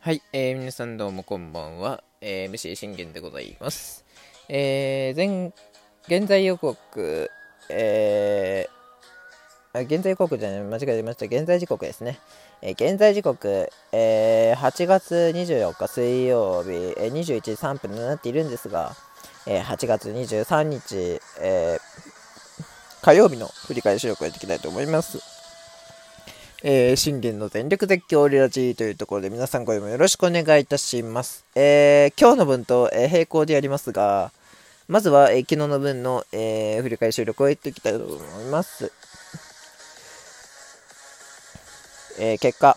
はい、えー、皆さんどうもこんばんは、えー、MC 信玄でございます。えー、前、現在予告、えー、あ、現在予告じゃない、間違えました。現在時刻ですね。えー、現在時刻、えー、8月24日水曜日、えー、21時3分になっているんですが、えー、8月23日、えー、火曜日の振り返り収録をやっていきたいと思います。えー、信玄の全力絶叫リラジーというところで皆さんご用もよろしくお願いいたします。えー、今日の分と、えー、並行でやりますが、まずは、えー、昨日の分の、えー、振り返り収録をやっていきたいと思います。えー、結果、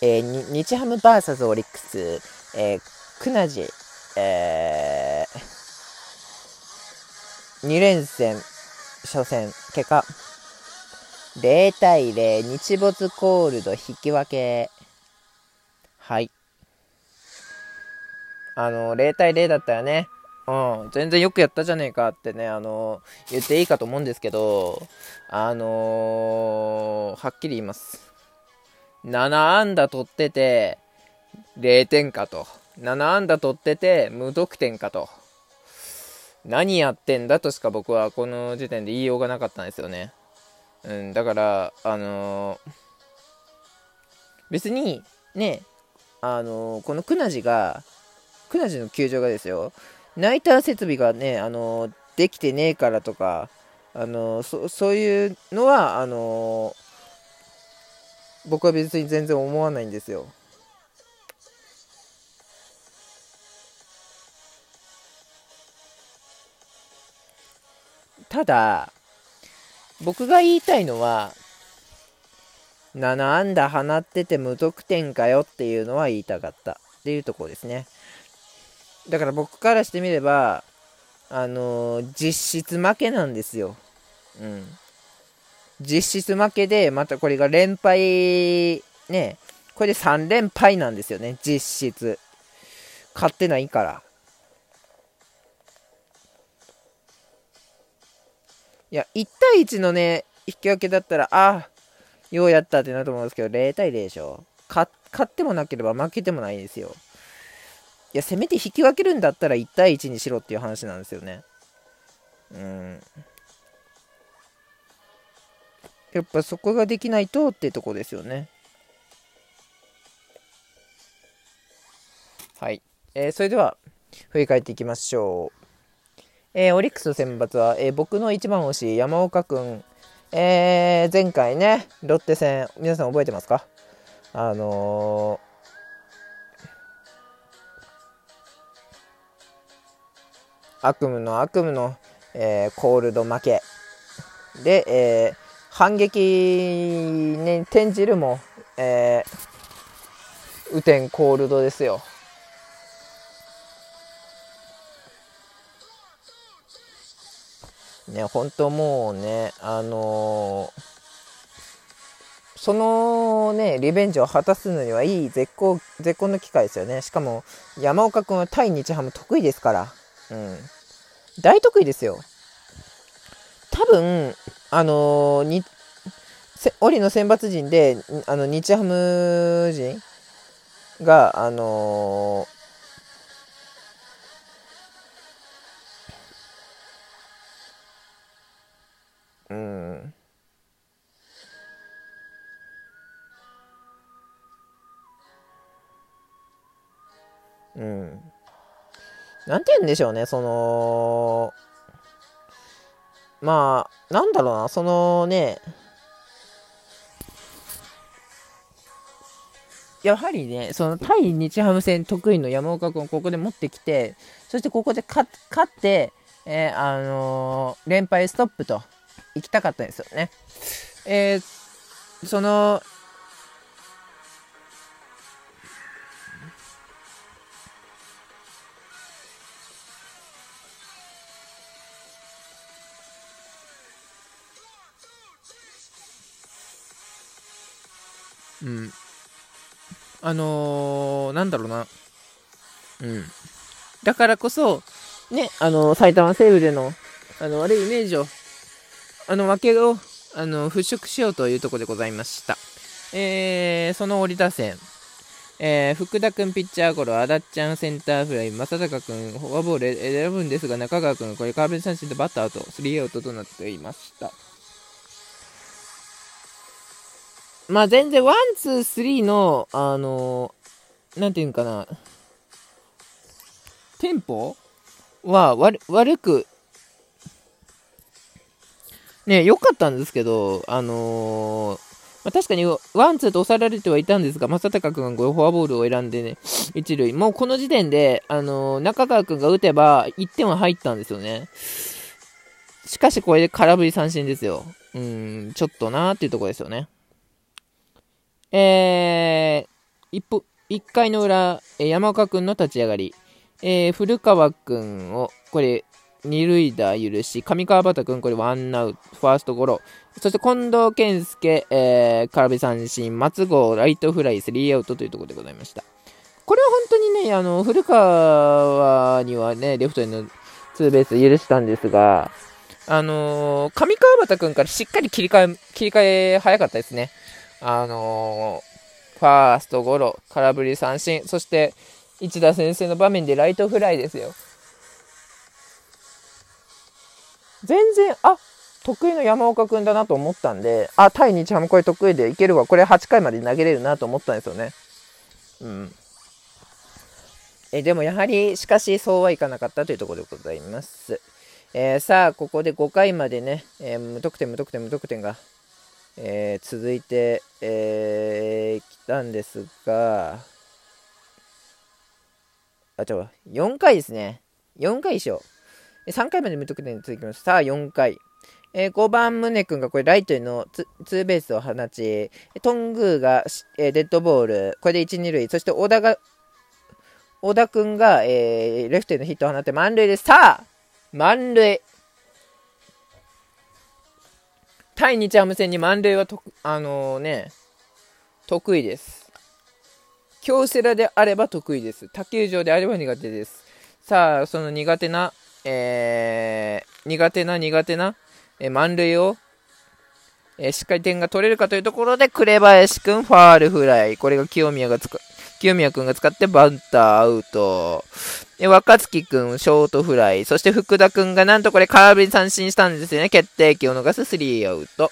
えー、日ハム VS オリックス、えー、クナジ、えー、2連戦、初戦、結果、0対0、日没コールド引き分け。はい。あの、0対0だったらね、うん、全然よくやったじゃねえかってね、あの、言っていいかと思うんですけど、あのー、はっきり言います。7安打取ってて、0点かと。7安打取ってて、無得点かと。何やってんだとしか僕はこの時点で言いようがなかったんですよね。うん、だから、あのー、別に、ね、あのー、このクナジが、クナジの球場がですよ、ナイター設備がね、あのー、できてねえからとか、あのそそういうのは、あの僕は別に全然思わないんですよ。ただ、僕が言いたいのは、7安打放ってて無得点かよっていうのは言いたかったっていうところですね。だから僕からしてみれば、あのー、実質負けなんですよ。うん。実質負けで、またこれが連敗、ね、これで3連敗なんですよね、実質。勝ってないから。いや、1対1のね、引き分けだったら、ああ、ようやったってなると思うんですけど、0対0でしょ。勝ってもなければ負けてもないんですよ。いや、せめて引き分けるんだったら1対1にしろっていう話なんですよね。うん。やっぱそこができないとってとこですよね。はい。えー、それでは、振り返っていきましょう。えー、オリックス選抜は、えー、僕の一番推し、山岡君、えー、前回ね、ロッテ戦、皆さん覚えてますか？あの悪夢の悪夢の、えコールド負け。で、え反撃に転じるも、えー、雨天コールドですよ。ね、本当もうね、あのー、そのね、リベンジを果たすのにはいい絶好、絶好の機会ですよね。しかも、山岡君は対日ハム得意ですから。うん。大得意ですよ。多分、あのー、に、折の選抜陣で、あの、日ハム陣が、あのーうん。うん。なんて言うんでしょうね、その、まあ、なんだろうな、そのね、やはりね、その対日ハム戦得意の山岡君をここで持ってきて、そしてここで勝って、えー、あのー、連敗ストップと行きたかったんですよね。えー、その、うん。あのー、なんだろうな。うん。だからこそ、ね、あのー、埼玉西部での、あの、悪いイメージをあの、負けを、あの、払拭しようというところでございました。えー、その折り打線、えー、福田君ピッチャーゴロ、足立ちゃんセンターフライ、正隆君フォアボール選ぶんですが、中川君、これ空振り三振でバッターアウト、スリーアウトとなっていました。まあ全然、ワン、ツー、スリーの、あのー、なんていうかな、テンポは悪悪く、ね、良かったんですけど、あのー、ま、確かにワン、ツーと抑えられてはいたんですが、正尚君がフォアボールを選んでね、一塁。もうこの時点で、あのー、中川君が打てば1点は入ったんですよね。しかしこれで空振り三振ですよ。うん、ちょっとなーっていうところですよね。えー、一歩、1回の裏、山岡君の立ち上がり、えー、古川君を、これ、二塁打許し、上川端君、これワンアウト、ファーストゴロ、そして近藤健介、えー、空振り三振、松郷、ライトフライ、スリーアウトというところでございました。これは本当にね、あの、古川にはね、レフトへのツーベース許したんですが、あのー、上川端君からしっかり切り替え、切り替え早かったですね。あのー、ファーストゴロ、空振り三振、そして一田先生の場面でライトフライですよ。全然、あ得意の山岡君だなと思ったんで、あ、対日ハムこれ得意でいけるわ。これ8回まで投げれるなと思ったんですよね。うん。えでもやはり、しかしそうはいかなかったというところでございます。えー、さあ、ここで5回までね、えー、無得点、無得点、無得点がえー、続いて、えー、たんですが、あ、ちょ、4回ですね。4回でしょ。3回まで無得点続きます。さあ、4回。えー、5番、宗君がこれライトへのツーベースを放ち、トングーが、えー、デッドボール、これで1、2塁、そして小田が、小田君が、えー、レフトへのヒットを放って満塁です。さあ満塁対日ハム戦に満塁はと、あのー、ね、得意です。京セラであれば得意です。他球場であれば苦手です。さあ、その苦手な、えー、苦手な苦手な、えー、満塁を、えー、しっかり点が取れるかというところで、紅林くんファールフライ。これが清宮が使清宮君が使ってバンターアウト。で若月君、ショートフライ。そして福田君がなんとこれ空振り三振したんですよね。決定機を逃すスリーアウト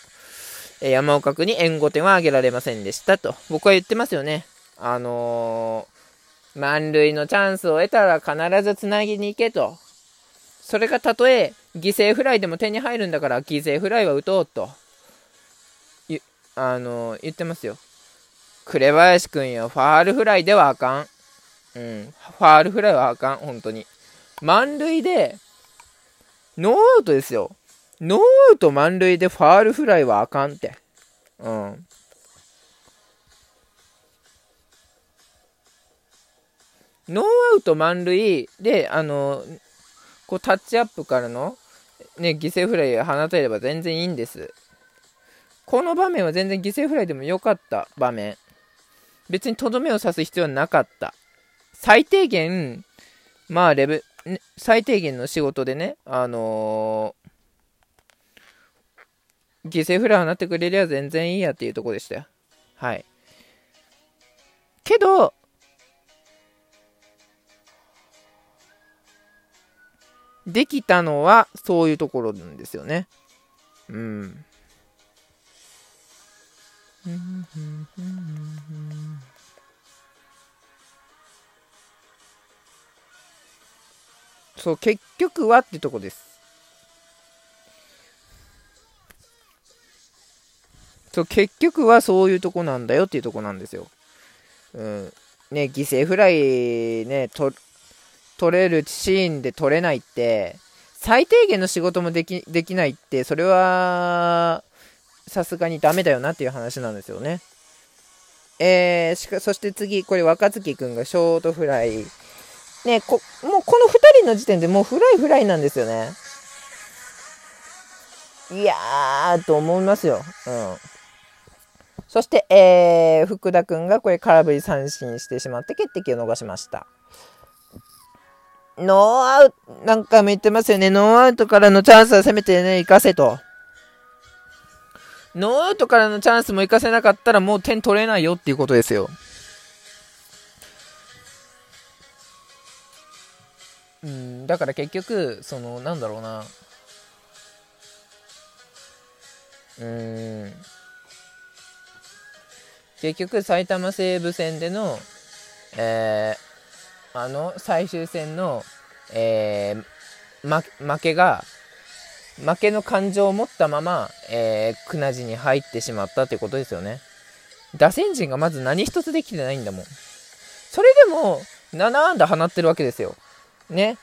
え。山岡君に援護点は挙げられませんでしたと。僕は言ってますよね。あのー、満塁のチャンスを得たら必ず繋ぎに行けと。それがたとえ犠牲フライでも点入るんだから犠牲フライは打とうと。あの、言ってますよ。紅林くんよ、ファールフライではあかん。うん、ファールフライはあかん、本当に。満塁で、ノーアウトですよ。ノーアウト満塁でファールフライはあかんって。うん。ノーアウト満塁で、あの、こうタッチアップからの、ね、犠牲フライ放てれば全然いいんです。この場面は全然犠牲フライでも良かった場面。別にとどめを刺す必要はなかった。最低限、まあレベ、ね、最低限の仕事でね、あのー、犠牲フライ放ってくれりゃ全然いいやっていうとこでしたよ。はい。けど、できたのはそういうところなんですよね。うん。そう、結局はってとこです。そう、結局はそういうとこなんだよっていうとこなんですよ。うん。ね、犠牲フライね、と、取れるシーンで取れないって、最低限の仕事もでき、できないって、それは、さすがにダメだよなっていう話なんですよね。えー、しか、そして次、これ若月くんがショートフライ。ね、こ、もうこの2人の時点でもうフライフライなんですよね。いやー、と思いますよ。うん。そして、えー、福田くんがこれ空振り三振してしまって決定機を逃しました。ノーアウト、何回も言ってますよね。ノーアウトからのチャンスはせめてね、生かせと。ノーアウトからのチャンスも生かせなかったらもう点取れないよっていうことですよ。うん、だから結局、その、なんだろうな。うん。結局、埼玉西武戦での、えー、あの、最終戦の、えー、負けが、負けの感情を持ったまま、えー、くじに入ってしまったということですよね。打線陣がまず何一つできてないんだもん。それでも、7安打放ってるわけですよ。ね。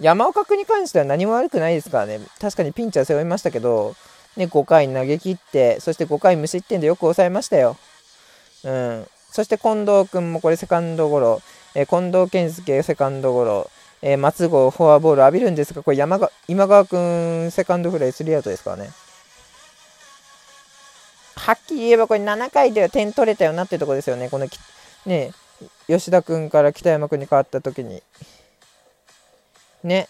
山岡君に関しては何も悪くないですからね。確かにピンチは背負いましたけど、ね、5回投げ切って、そして5回無失点でよく抑えましたよ。うん。そして近藤君もこれセカンドゴロ、えー、近藤健介セカンドゴロ、えー、松郷フォアボール浴びるんですが、これ山が今川君セカンドフライスリーアウトですからね。はっきり言えばこれ7回では点取れたよなっていうところですよね。このね、吉田君から北山君に変わった時に。ね。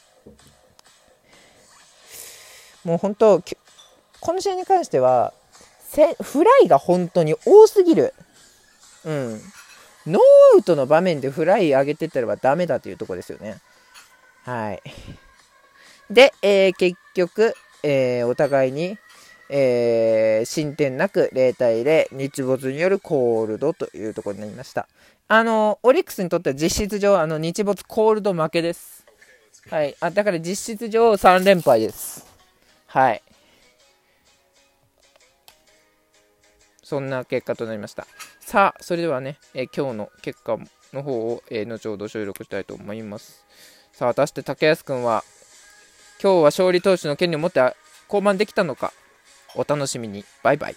もう本当、この試合に関しては、フライが本当に多すぎる。うん。ノーアウトの場面でフライ上げてったらダメだというところですよね。はい。で、えー、結局、えー、お互いに、えー、進展なく0対0、日没によるコールドというところになりました。あの、オリックスにとっては実質上、あの、日没コールド負けです。はい。あ、だから実質上3連敗です。はい。そんな結果となりました。さあ、それではね、え今日の結果の方を、え後ほど収録したいと思います。さあ、果たして竹安君は、今日は勝利投手の権利を持って降板できたのか、お楽しみに。バイバイ。